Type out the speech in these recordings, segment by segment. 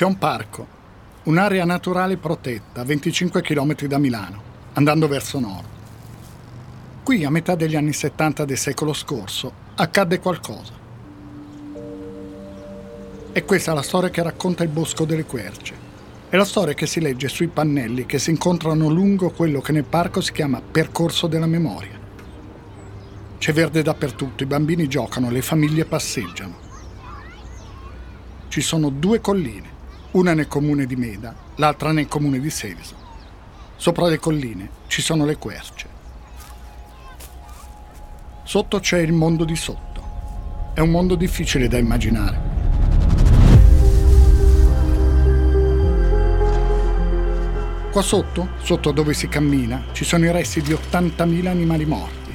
C'è un parco, un'area naturale protetta a 25 km da Milano, andando verso nord. Qui, a metà degli anni 70 del secolo scorso, accadde qualcosa. E questa è la storia che racconta il Bosco delle Querce. È la storia che si legge sui pannelli che si incontrano lungo quello che nel parco si chiama Percorso della Memoria. C'è verde dappertutto, i bambini giocano, le famiglie passeggiano. Ci sono due colline, una nel comune di Meda, l'altra nel comune di Seviso. Sopra le colline ci sono le querce. Sotto c'è il mondo di sotto. È un mondo difficile da immaginare. Qua sotto, sotto dove si cammina, ci sono i resti di 80.000 animali morti.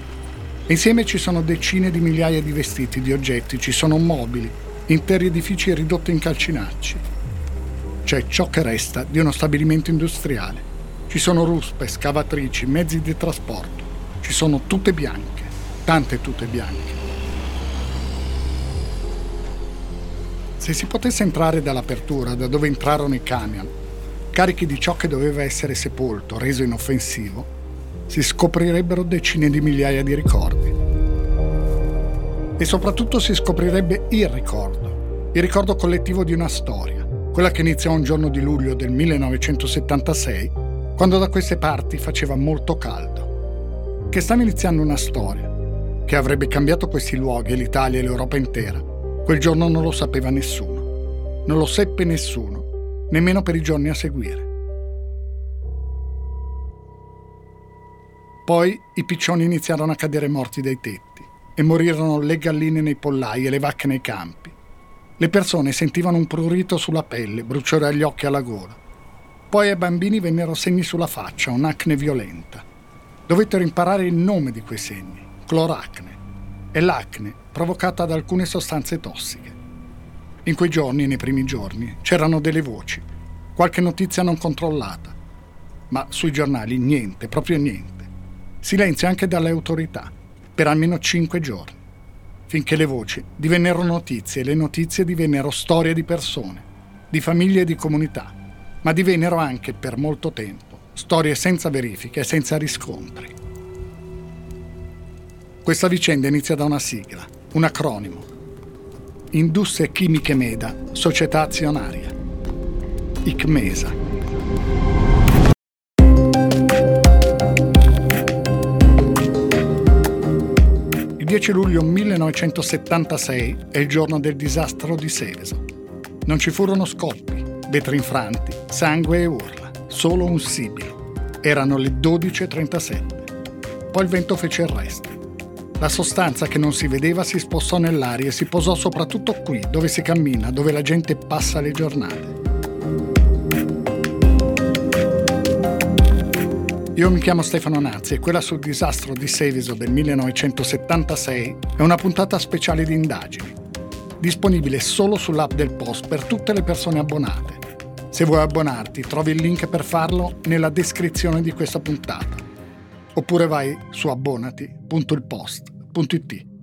Insieme ci sono decine di migliaia di vestiti, di oggetti, ci sono mobili, interi edifici ridotti in calcinacci. C'è ciò che resta di uno stabilimento industriale. Ci sono ruspe, scavatrici, mezzi di trasporto. Ci sono tutte bianche, tante tutte bianche. Se si potesse entrare dall'apertura, da dove entrarono i camion, carichi di ciò che doveva essere sepolto, reso inoffensivo, si scoprirebbero decine di migliaia di ricordi. E soprattutto si scoprirebbe il ricordo, il ricordo collettivo di una storia, quella che iniziò un giorno di luglio del 1976, quando da queste parti faceva molto caldo, che stava iniziando una storia che avrebbe cambiato questi luoghi e l'Italia e l'Europa intera. Quel giorno non lo sapeva nessuno, non lo seppe nessuno, nemmeno per i giorni a seguire. Poi i piccioni iniziarono a cadere morti dai tetti e morirono le galline nei pollai e le vacche nei campi. Le persone sentivano un prurito sulla pelle, bruciore agli occhi e alla gola. Poi ai bambini vennero segni sulla faccia, un'acne violenta. Dovettero imparare il nome di quei segni, cloracne. È l'acne provocata da alcune sostanze tossiche. In quei giorni, nei primi giorni, c'erano delle voci, qualche notizia non controllata, ma sui giornali niente, proprio niente. Silenzio anche dalle autorità, per almeno cinque giorni, finché le voci divennero notizie e le notizie divennero storie di persone, di famiglie e di comunità, ma divennero anche per molto tempo storie senza verifiche e senza riscontri. Questa vicenda inizia da una sigla, un acronimo. Industrie Chimiche Meda, Società Azionaria. ICMESA. 10 luglio 1976 è il giorno del disastro di Seveso. Non ci furono scoppi, vetri infranti, sangue e urla, solo un sibilo. Erano le 12.37. Poi il vento fece il resto. La sostanza che non si vedeva si spostò nell'aria e si posò soprattutto qui, dove si cammina, dove la gente passa le giornate. Io mi chiamo Stefano Nazzi e quella sul disastro di Seviso del 1976 è una puntata speciale di indagini, disponibile solo sull'app del Post per tutte le persone abbonate. Se vuoi abbonarti, trovi il link per farlo nella descrizione di questa puntata. Oppure vai su abbonati.ilpost.it.